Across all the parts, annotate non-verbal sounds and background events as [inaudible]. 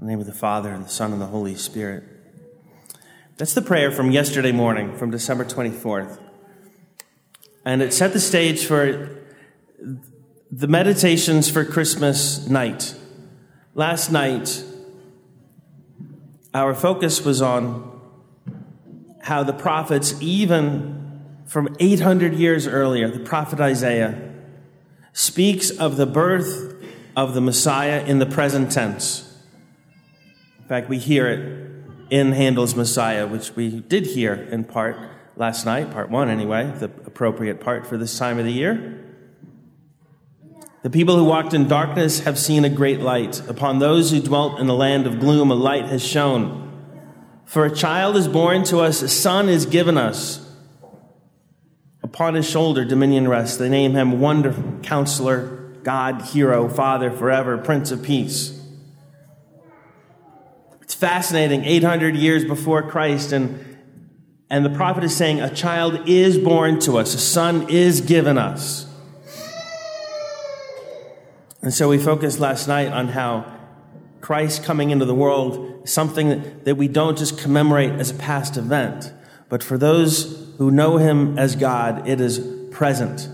In the name of the Father, and the Son, and the Holy Spirit. That's the prayer from yesterday morning, from December 24th. And it set the stage for the meditations for Christmas night. Last night, our focus was on how the prophets, even from 800 years earlier, the prophet Isaiah, speaks of the birth of the Messiah in the present tense fact, we hear it in Handel's Messiah, which we did hear in part last night, part one anyway, the appropriate part for this time of the year. The people who walked in darkness have seen a great light. Upon those who dwelt in the land of gloom, a light has shone. For a child is born to us, a son is given us. Upon his shoulder, dominion rests. They name him Wonderful Counselor, God, Hero, Father, Forever, Prince of Peace. Fascinating, 800 years before Christ, and, and the prophet is saying, A child is born to us, a son is given us. And so we focused last night on how Christ coming into the world is something that we don't just commemorate as a past event, but for those who know him as God, it is present.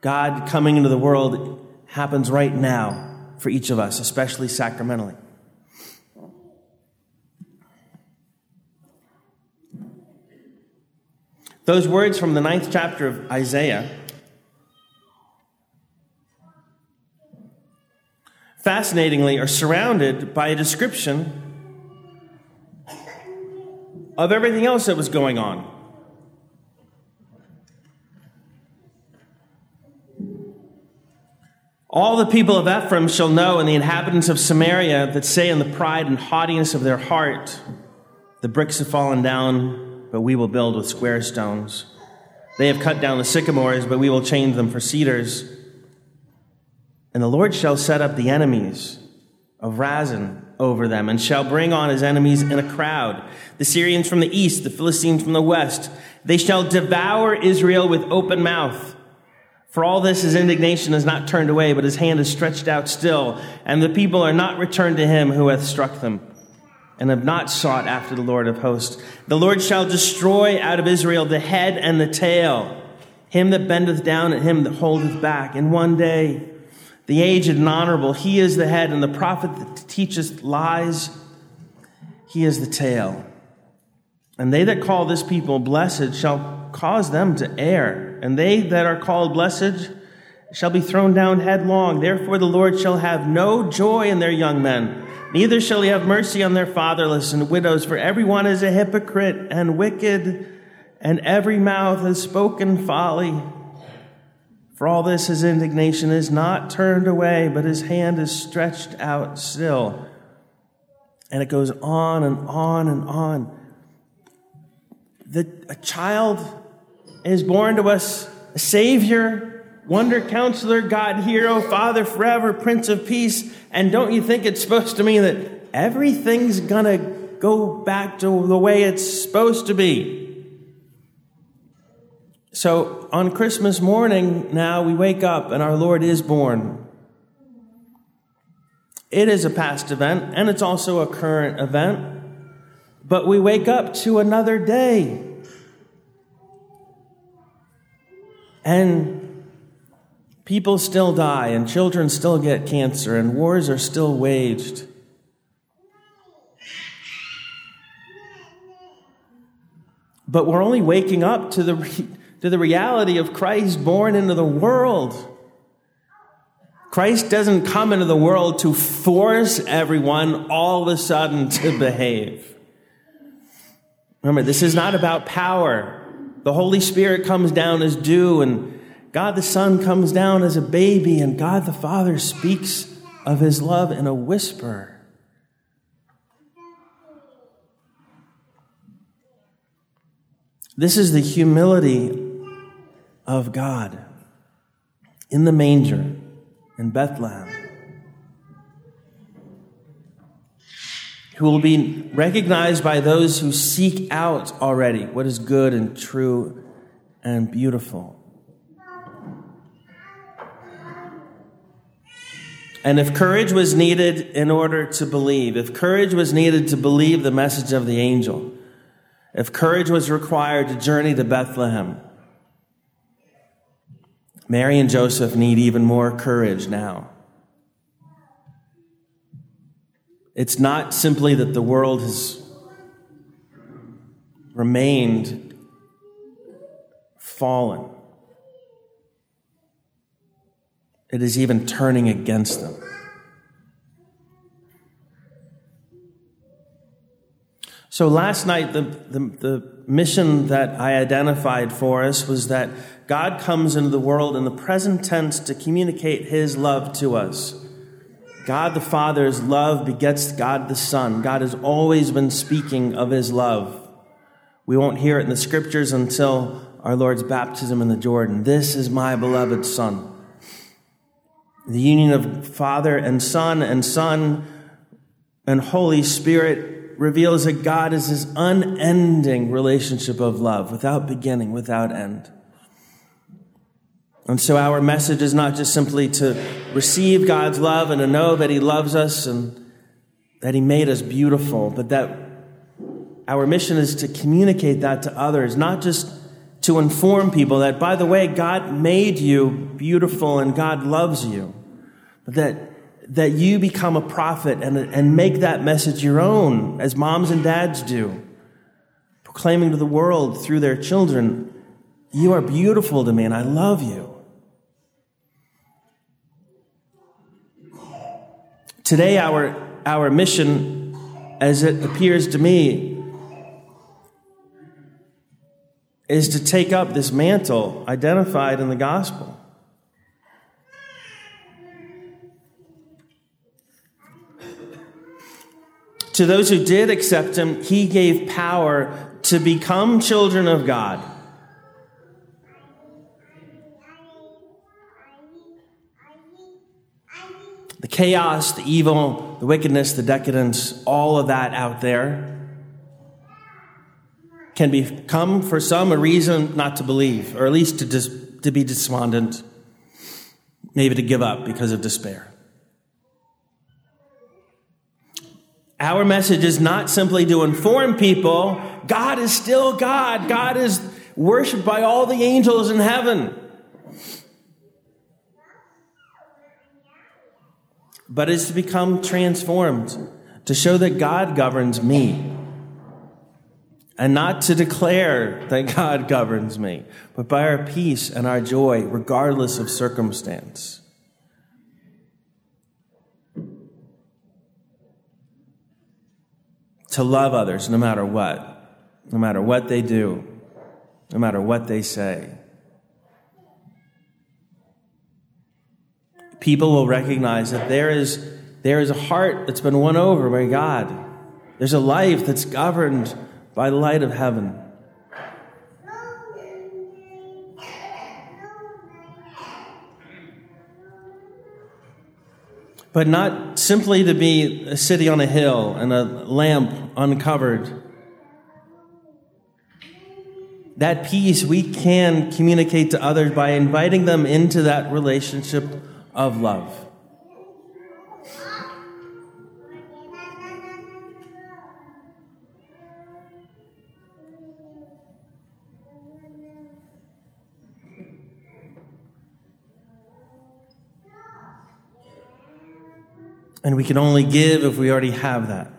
God coming into the world happens right now for each of us, especially sacramentally. Those words from the ninth chapter of Isaiah, fascinatingly, are surrounded by a description of everything else that was going on. All the people of Ephraim shall know, and the inhabitants of Samaria that say in the pride and haughtiness of their heart, The bricks have fallen down, but we will build with square stones. They have cut down the sycamores, but we will change them for cedars. And the Lord shall set up the enemies of Rezin over them, and shall bring on his enemies in a crowd the Syrians from the east, the Philistines from the west. They shall devour Israel with open mouth. For all this, his indignation is not turned away, but his hand is stretched out still, and the people are not returned to him who hath struck them and have not sought after the Lord of hosts. The Lord shall destroy out of Israel the head and the tail, him that bendeth down and him that holdeth back. In one day, the aged and honorable, he is the head, and the prophet that teacheth lies, he is the tail. And they that call this people blessed shall cause them to err, and they that are called blessed shall be thrown down headlong. Therefore, the Lord shall have no joy in their young men Neither shall he have mercy on their fatherless and widows, for everyone is a hypocrite and wicked, and every mouth has spoken folly. For all this, his indignation is not turned away, but his hand is stretched out still. And it goes on and on and on. The, a child is born to us, a Savior Wonder Counselor, God Hero, Father Forever, Prince of Peace. And don't you think it's supposed to mean that everything's going to go back to the way it's supposed to be? So on Christmas morning, now we wake up and our Lord is born. It is a past event and it's also a current event. But we wake up to another day. And People still die, and children still get cancer, and wars are still waged. But we're only waking up to the, to the reality of Christ born into the world. Christ doesn't come into the world to force everyone all of a sudden to behave. Remember, this is not about power. The Holy Spirit comes down as dew and God the Son comes down as a baby, and God the Father speaks of his love in a whisper. This is the humility of God in the manger in Bethlehem, who will be recognized by those who seek out already what is good and true and beautiful. And if courage was needed in order to believe, if courage was needed to believe the message of the angel, if courage was required to journey to Bethlehem, Mary and Joseph need even more courage now. It's not simply that the world has remained fallen. It is even turning against them. So last night, the, the, the, mission that I identified for us was that God comes into the world in the present tense to communicate his love to us. God the Father's love begets God the Son. God has always been speaking of his love. We won't hear it in the scriptures until our Lord's baptism in the Jordan. This is my beloved Son. The union of Father and Son and Son and Holy Spirit reveals that God is his unending relationship of love, without beginning, without end. And so our message is not just simply to receive God's love and to know that he loves us and that he made us beautiful, but that our mission is to communicate that to others, not just to inform people that, by the way, God made you beautiful and God loves you. But that, that you become a prophet and, and make that message your own, as moms and dads do, proclaiming to the world through their children, You are beautiful to me and I love you. Today, our, our mission, as it appears to me, is to take up this mantle identified in the gospel. To those who did accept him, he gave power to become children of God. The chaos, the evil, the wickedness, the decadence, all of that out there can become for some a reason not to believe, or at least to, dis- to be despondent, maybe to give up because of despair. Our message is not simply to inform people God is still God, God is worshiped by all the angels in heaven. But is to become transformed, to show that God governs me and not to declare that God governs me, but by our peace and our joy, regardless of circumstance. To love others no matter what, no matter what they do, no matter what they say. People will recognize that there is, there is a heart that's been won over by God. There's a life that's governed by the light of heaven. But not simply to be a city on a hill and a lamp uncovered. That peace we can communicate to others by inviting them into that relationship of love. And we can only give if we already have that.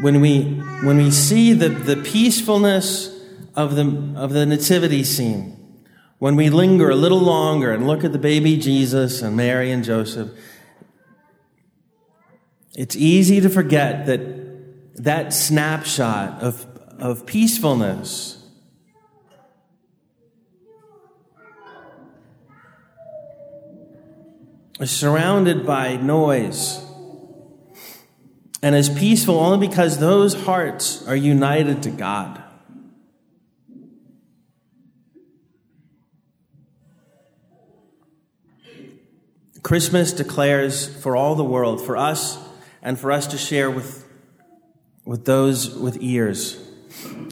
When we, when we see the, the peacefulness of the, of the nativity scene, when we linger a little longer and look at the baby Jesus and Mary and Joseph, it's easy to forget that that snapshot of, of peacefulness is surrounded by noise and is peaceful only because those hearts are united to God. Christmas declares for all the world, for us, and for us to share with, with those with ears,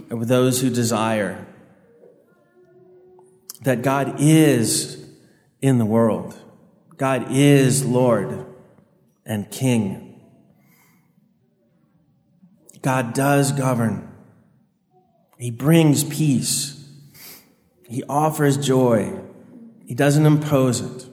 and with those who desire, that God is in the world. God is Lord and King. God does govern. He brings peace. He offers joy. He doesn't impose it.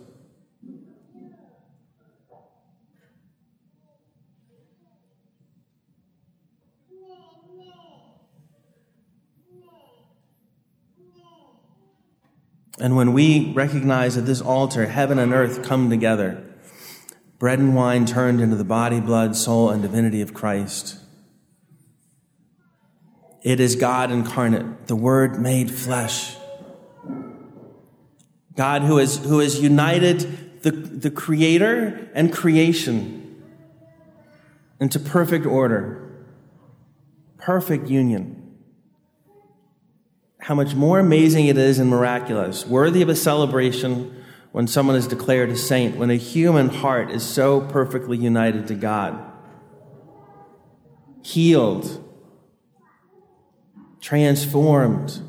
And when we recognize at this altar heaven and earth come together, bread and wine turned into the body, blood, soul, and divinity of Christ, it is God incarnate, the Word made flesh. God who has, who has united the, the Creator and creation into perfect order, perfect union how much more amazing it is and miraculous, worthy of a celebration when someone is declared a saint, when a human heart is so perfectly united to God, healed, transformed.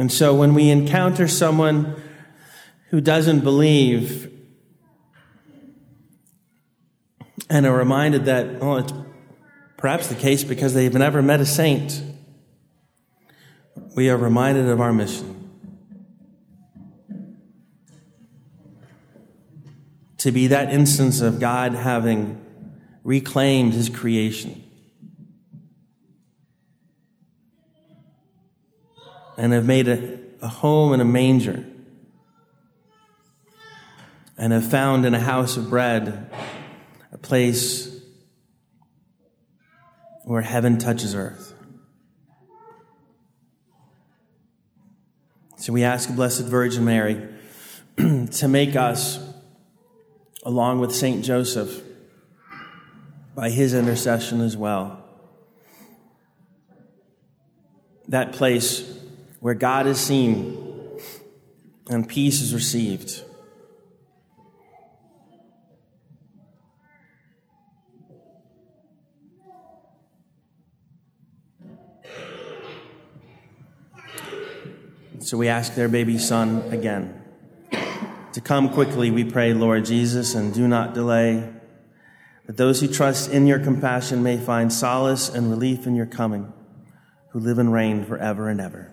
And so when we encounter someone who doesn't believe and are reminded that, oh, it's perhaps the case because they've never met a saint, we are reminded of our mission. To be that instance of God having reclaimed his creation and have made a, a home in a manger and have found in a house of bread a place where heaven touches earth. So we ask the Blessed Virgin Mary [clears throat] to make us, along with Saint Joseph, by his intercession as well, that place where God is seen and peace is received. So we ask their baby son again to come quickly, we pray, Lord Jesus, and do not delay, that those who trust in your compassion may find solace and relief in your coming, who live and reign forever and ever.